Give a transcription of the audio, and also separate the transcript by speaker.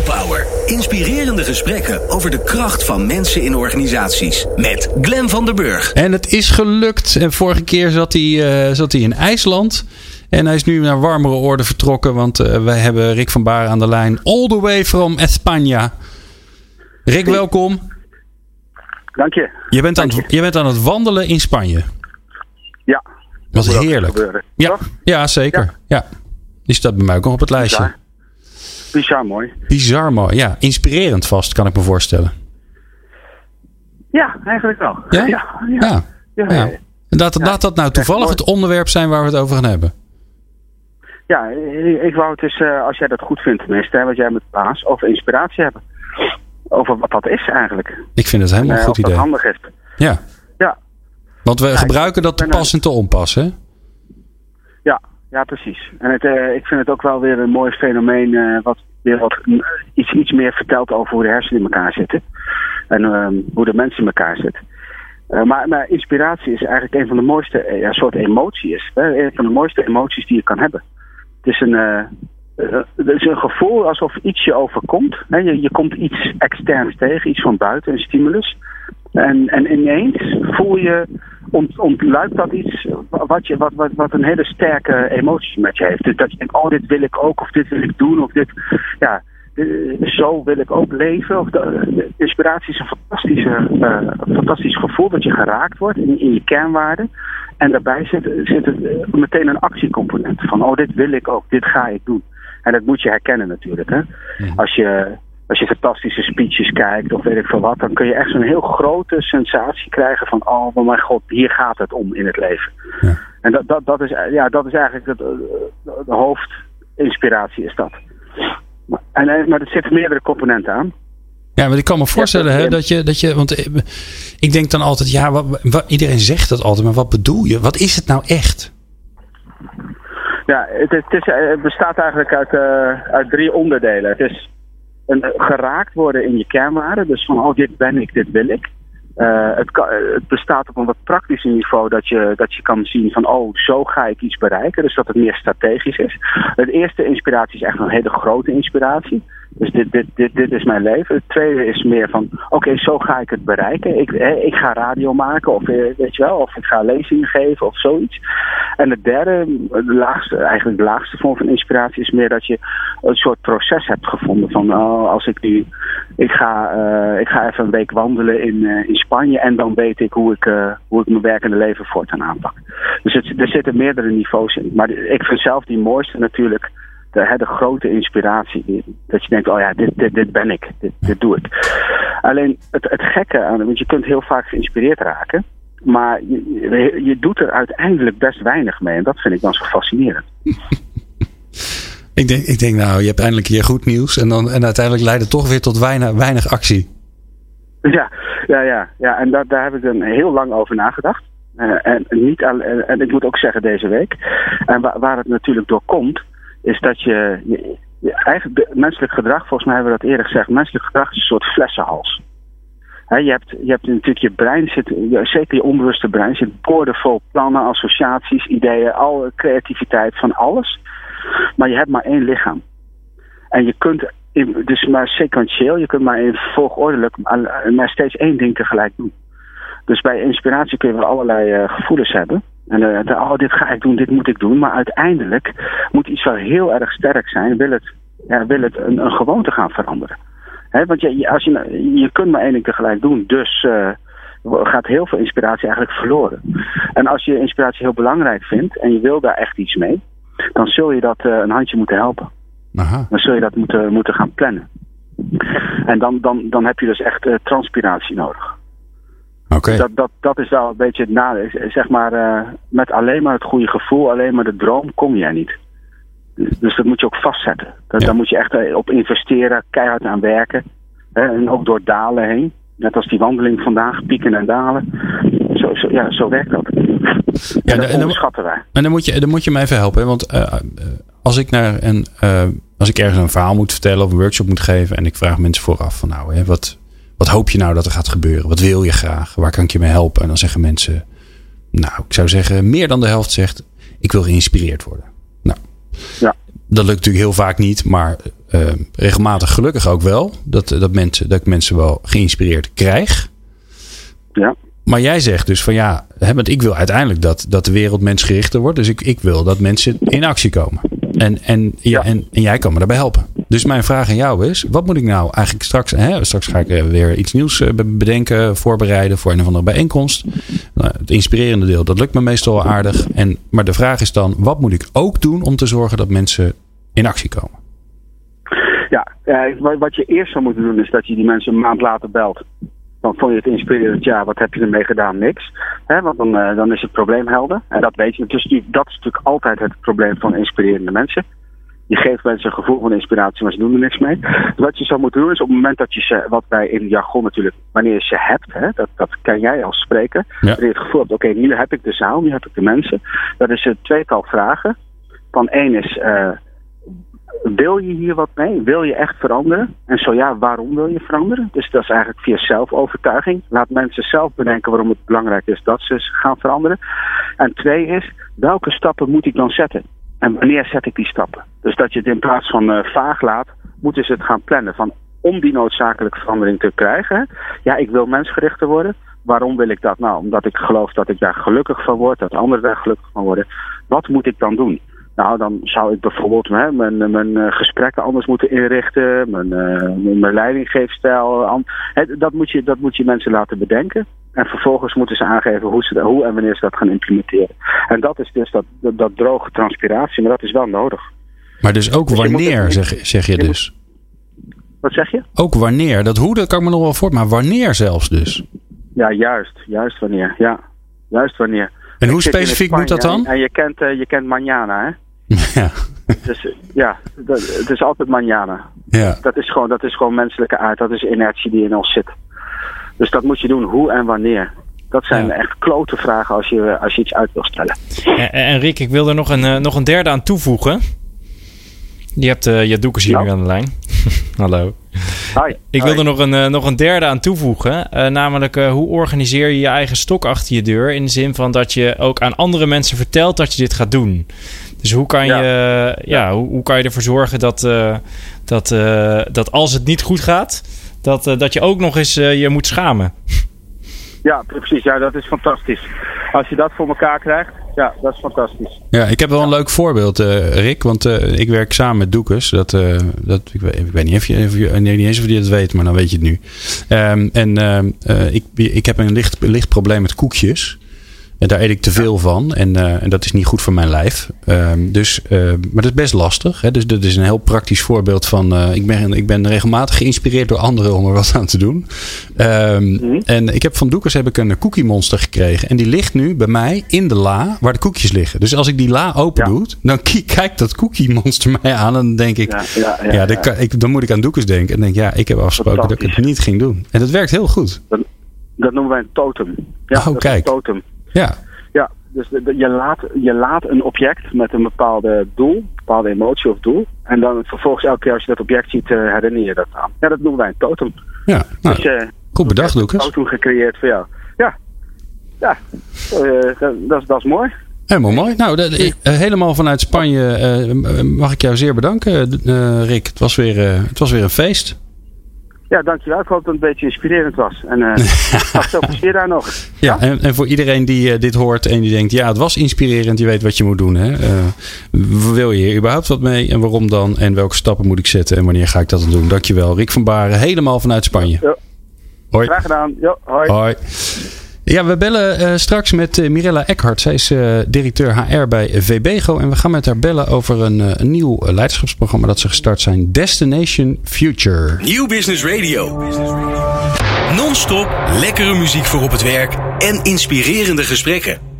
Speaker 1: Power. Inspirerende gesprekken over de kracht van mensen in organisaties. Met Glen van der Burg.
Speaker 2: En het is gelukt. En vorige keer zat hij, uh, zat hij in IJsland. En hij is nu naar warmere orde vertrokken. Want uh, wij hebben Rick van Baar aan de lijn. All the way from España. Rick, welkom.
Speaker 3: Dank je.
Speaker 2: Je bent, aan, Het, je bent aan het wandelen in Spanje.
Speaker 3: Ja.
Speaker 2: Dat was heerlijk. Ja, ja, zeker. Ja. ja. Die staat bij mij ook nog op het lijstje.
Speaker 3: Bizar. Mooi.
Speaker 2: Bizar mooi, ja. Inspirerend vast, kan ik me voorstellen.
Speaker 3: Ja, eigenlijk wel.
Speaker 2: Ja? Ja. ja. ja. ja. Laat, laat dat nou toevallig het onderwerp zijn waar we het over gaan hebben.
Speaker 3: Ja, ik wou het dus, uh, als jij dat goed vindt tenminste, wat jij met Paas, over inspiratie hebben. Over wat dat is eigenlijk.
Speaker 2: Ik vind het helemaal een
Speaker 3: en,
Speaker 2: goed idee.
Speaker 3: Handig is.
Speaker 2: Ja.
Speaker 3: Ja.
Speaker 2: Want we gebruiken dat te pas en te onpas, hè?
Speaker 3: Ja, precies. En het, uh, ik vind het ook wel weer een mooi fenomeen uh, wat weer wat, iets, iets meer vertelt over hoe de hersenen in elkaar zitten. En uh, hoe de mensen in elkaar zitten. Maar, inspiratie is eigenlijk een van de mooiste, ja, soort emotie is. Een van de mooiste emoties die je kan hebben. Het is een, het is een gevoel alsof iets je overkomt. Hè? Je, je komt iets externs tegen, iets van buiten, een stimulus. En, en ineens voel je, ont, ontluikt dat iets wat, je, wat, wat, wat een hele sterke emotie met je heeft. Dus dat je denkt, oh dit wil ik ook, of dit wil ik doen, of dit, ja, zo wil ik ook leven. Of de, inspiratie is een fantastische, uh, fantastisch gevoel dat je geraakt wordt in, in je kernwaarden. En daarbij zit, zit het meteen een actiecomponent van, oh dit wil ik ook, dit ga ik doen. En dat moet je herkennen natuurlijk. Hè? Als je als je fantastische speeches kijkt of weet ik veel wat, dan kun je echt zo'n heel grote sensatie krijgen van, oh mijn god, hier gaat het om in het leven. Ja. En dat, dat, dat, is, ja, dat is eigenlijk het, de hoofdinspiratie is dat. En, maar er zitten meerdere componenten aan.
Speaker 2: Ja, maar ik kan me voorstellen hè, dat, je, dat je. Want ik denk dan altijd, ja, wat, wat, iedereen zegt dat altijd, maar wat bedoel je? Wat is het nou echt?
Speaker 3: Ja, het, het, is, het bestaat eigenlijk uit, uh, uit drie onderdelen. Het is een, geraakt worden in je kernwaarden. Dus van, oh, dit ben ik, dit wil ik. Het, kan, het, bestaat op een wat praktischer niveau dat je, dat je kan zien van, oh, zo ga ik iets bereiken. Dus dat het meer strategisch is. Het eerste inspiratie is echt een hele grote inspiratie. Dus dit, dit, dit, dit is mijn leven. Het tweede is meer van, oké, zo ga ik het bereiken. Ik, ik ga radio maken of weet je wel, of ik ga lezingen geven of zoiets. En het derde, de laagste, eigenlijk de laagste vorm van inspiratie is meer dat je een soort proces hebt gevonden van, oh, als ik nu, ik ga, uh, ik ga even een week wandelen in, uh, in Spanje en dan weet ik hoe ik, uh, hoe ik mijn werkende leven voortaan aanpak. Dus er zitten meerdere niveaus in. Maar ik vind zelf die mooiste natuurlijk de, de grote inspiratie. Dat je denkt, oh ja, dit, dit, dit ben ik, dit, dit doe ik. Alleen het, het gekke aan, want je kunt heel vaak geïnspireerd raken. Maar je, je doet er uiteindelijk best weinig mee. En dat vind ik dan zo fascinerend.
Speaker 2: ik, denk, ik denk, nou, je hebt eindelijk hier goed nieuws. En, dan, en uiteindelijk leidt het toch weer tot weinig, weinig actie.
Speaker 3: Ja, ja, ja. ja. En dat, daar heb ik dan heel lang over nagedacht. Uh, en, niet al, en ik moet ook zeggen deze week. En waar, waar het natuurlijk door komt, is dat je, je, je eigenlijk menselijk gedrag, volgens mij hebben we dat eerder gezegd, menselijk gedrag is een soort flessenhals. Je, hebt, je hebt natuurlijk je brein, zit, zeker je onbewuste brein, zit boordevol plannen, associaties, ideeën, alle creativiteit van alles. Maar je hebt maar één lichaam. En je kunt dus maar sequentieel, je kunt maar in volgordelijk maar steeds één ding tegelijk doen. Dus bij inspiratie kun je allerlei uh, gevoelens hebben. En oh, dit ga ik doen, dit moet ik doen. Maar uiteindelijk moet iets wel heel erg sterk zijn. Wil het, ja, wil het een, een gewoonte gaan veranderen. He, want je, als je, je kunt maar één ding tegelijk doen. Dus uh, gaat heel veel inspiratie eigenlijk verloren. En als je inspiratie heel belangrijk vindt en je wil daar echt iets mee, dan zul je dat uh, een handje moeten helpen.
Speaker 2: Aha.
Speaker 3: Dan zul je dat moeten, moeten gaan plannen. En dan, dan, dan heb je dus echt uh, transpiratie nodig.
Speaker 2: Okay.
Speaker 3: Dat, dat, dat is wel een beetje het nadeel. Zeg maar, met alleen maar het goede gevoel, alleen maar de droom, kom er niet. Dus dat moet je ook vastzetten. Dat, ja. Daar moet je echt op investeren, keihard aan werken. Hè, en ook door dalen heen. Net als die wandeling vandaag, pieken en dalen. Zo, zo, ja, zo werkt dat. Ja, en dat en onderschatten wij.
Speaker 2: En dan moet je, dan moet je me even helpen. Want uh, als ik naar een, uh, als ik ergens een verhaal moet vertellen of een workshop moet geven. En ik vraag mensen vooraf van nou, hè, wat, wat hoop je nou dat er gaat gebeuren? Wat wil je graag? Waar kan ik je mee helpen? En dan zeggen mensen, nou, ik zou zeggen, meer dan de helft zegt, ik wil geïnspireerd worden.
Speaker 3: Ja.
Speaker 2: dat lukt natuurlijk heel vaak niet, maar uh, regelmatig gelukkig ook wel. Dat, dat, mensen, dat ik mensen wel geïnspireerd krijg.
Speaker 3: Ja.
Speaker 2: Maar jij zegt dus van ja, hè, want ik wil uiteindelijk dat, dat de wereld mensgerichter wordt. Dus ik, ik wil dat mensen in actie komen. En, en, ja, En, en jij kan me daarbij helpen. Dus mijn vraag aan jou is: wat moet ik nou eigenlijk straks? Hè, straks ga ik weer iets nieuws bedenken, voorbereiden voor een of andere bijeenkomst. Nou, het inspirerende deel, dat lukt me meestal aardig. En, maar de vraag is dan: wat moet ik ook doen om te zorgen dat mensen in actie komen?
Speaker 3: Ja, wat je eerst zou moeten doen is dat je die mensen een maand later belt. Dan vond je het inspirerend, ja, wat heb je ermee gedaan? Niks. Want dan, uh, dan is het probleem helder. En dat weet je. Dus dat is natuurlijk altijd het probleem van inspirerende mensen. Je geeft mensen een gevoel van inspiratie, maar ze doen er niks mee. wat je zou moeten doen is op het moment dat je ze, wat wij in jargon natuurlijk, wanneer je ze hebt, hè, dat, dat ken jij als spreker. Ja. Wanneer je het gevoel hebt, oké, nu heb ik de zaal, nu heb ik de mensen. Dat is een tweetal vragen. Van één is, uh, wil je hier wat mee? Wil je echt veranderen? En zo ja, waarom wil je veranderen? Dus dat is eigenlijk via zelfovertuiging. Laat mensen zelf bedenken waarom het belangrijk is dat ze gaan veranderen. En twee is, welke stappen moet ik dan zetten? En wanneer zet ik die stappen? Dus dat je het in plaats van uh, vaag laat, moeten ze het gaan plannen. Van om die noodzakelijke verandering te krijgen. Ja, ik wil mensgerichter worden. Waarom wil ik dat? Nou, omdat ik geloof dat ik daar gelukkig van word, dat anderen daar gelukkig van worden. Wat moet ik dan doen? Nou, dan zou ik bijvoorbeeld hè, mijn, mijn uh, gesprekken anders moeten inrichten, mijn, uh, mijn leidinggeefstijl. dat, moet je, dat moet je mensen laten bedenken. En vervolgens moeten ze aangeven hoe, ze, hoe en wanneer ze dat gaan implementeren. En dat is dus dat, dat, dat droge transpiratie, maar dat is wel nodig.
Speaker 2: Maar dus ook dus wanneer, zeg, zeg je, dus?
Speaker 3: Wat zeg je?
Speaker 2: Ook wanneer. Dat hoe, dat kan ik me nog wel voor, maar wanneer zelfs dus?
Speaker 3: Ja, juist. Juist wanneer. Ja, juist wanneer.
Speaker 2: En hoe specifiek moet dat dan?
Speaker 3: En je kent, uh, je kent Manjana, hè?
Speaker 2: Ja.
Speaker 3: Dus ja, dat, het is altijd manjana.
Speaker 2: Ja.
Speaker 3: Dat, is gewoon, dat is gewoon menselijke aard. Dat is inertie die in ons zit. Dus dat moet je doen, hoe en wanneer. Dat zijn echt klote vragen als je, als je iets uit wil stellen.
Speaker 4: En, en Rick, ik wil er nog een, uh, nog een derde aan toevoegen. Je hebt uh, je doekers hier nu aan de lijn. Hallo.
Speaker 3: Hi.
Speaker 4: Ik wil er nog een, uh, nog een derde aan toevoegen. Uh, namelijk, hoe organiseer je je eigen stok achter je deur? In de zin van dat je ook aan andere mensen vertelt dat je dit gaat doen. Dus hoe kan, ja. je, ja, Hoe, hoe, kan je ervoor zorgen dat, uh, dat, uh, dat als het niet goed gaat, dat, uh, dat je ook nog eens je moet schamen?
Speaker 3: Ja, precies. Ja, dat is fantastisch. Als je dat voor elkaar krijgt, ja, dat is fantastisch.
Speaker 2: Ja, ik heb wel een leuk voorbeeld, Rick. Want ik werk samen met Doekes. Dat, dat, ik, weet, ik weet niet of je, of je nee, niet eens of je dat weet, maar dan weet je het nu. Um, en uh, ik, ik heb een licht, licht probleem met koekjes. En daar eet ik te veel van. En, uh, en dat is niet goed voor mijn lijf. Um, dus, uh, maar dat is best lastig. Hè? Dus dat is een heel praktisch voorbeeld van. Uh, ik, ben, ik ben regelmatig geïnspireerd door anderen om er wat aan te doen. Um, mm-hmm. En ik heb van Doekers heb ik een cookie monster gekregen. En die ligt nu bij mij in de la waar de koekjes liggen. Dus als ik die la open ja. doe, dan kijkt dat cookie monster mij aan. En dan denk ik.
Speaker 3: Ja, ja, ja,
Speaker 2: ja dan, kan, ik, dan moet ik aan Doekers denken. En denk ja, ik heb afgesproken dat ik het niet ging doen. En dat werkt heel goed.
Speaker 3: Dat, dat noemen wij een totem. Ja,
Speaker 2: oh,
Speaker 3: dat
Speaker 2: kijk.
Speaker 3: Is een totem.
Speaker 2: Ja.
Speaker 3: Ja, dus de, de, je, laat, je laat een object met een bepaalde doel, een bepaalde emotie of doel. En dan vervolgens elke keer als je dat object ziet, uh, herinner je dat aan. Ja, dat noemen wij een totem.
Speaker 2: Ja, nou,
Speaker 3: dus, uh,
Speaker 2: goed bedacht, Lucas.
Speaker 3: Een totem gecreëerd voor jou. Ja, ja uh, dat, dat is mooi.
Speaker 2: Helemaal mooi. Nou, ik, helemaal vanuit Spanje mag ik jou zeer bedanken, Rick. Het was, weer, het was weer een feest.
Speaker 3: Ja, dankjewel. Ik hoop dat het een beetje inspirerend was. En uh, veel plezier daar nog.
Speaker 2: Ja, en, en, voor iedereen die uh, dit hoort en die denkt... ja, het was inspirerend, je weet wat je moet doen. Hè? Uh, wil je hier überhaupt wat mee en waarom dan? En welke stappen moet ik zetten en wanneer ga ik dat dan doen? Dankjewel. Rick van Baren, helemaal vanuit Spanje.
Speaker 3: Ja.
Speaker 2: Hoi.
Speaker 3: Graag gedaan. Ja, hoi.
Speaker 2: Hoi. Ja, we bellen uh, straks met uh, Mirella Eckhart. Zij is uh, directeur HR bij VBGO. En we gaan met haar bellen over een, een nieuw leiderschapsprogramma dat ze gestart zijn. Destination Future.
Speaker 1: Nieuw Business Radio. Non-stop lekkere muziek voor op het werk en inspirerende gesprekken.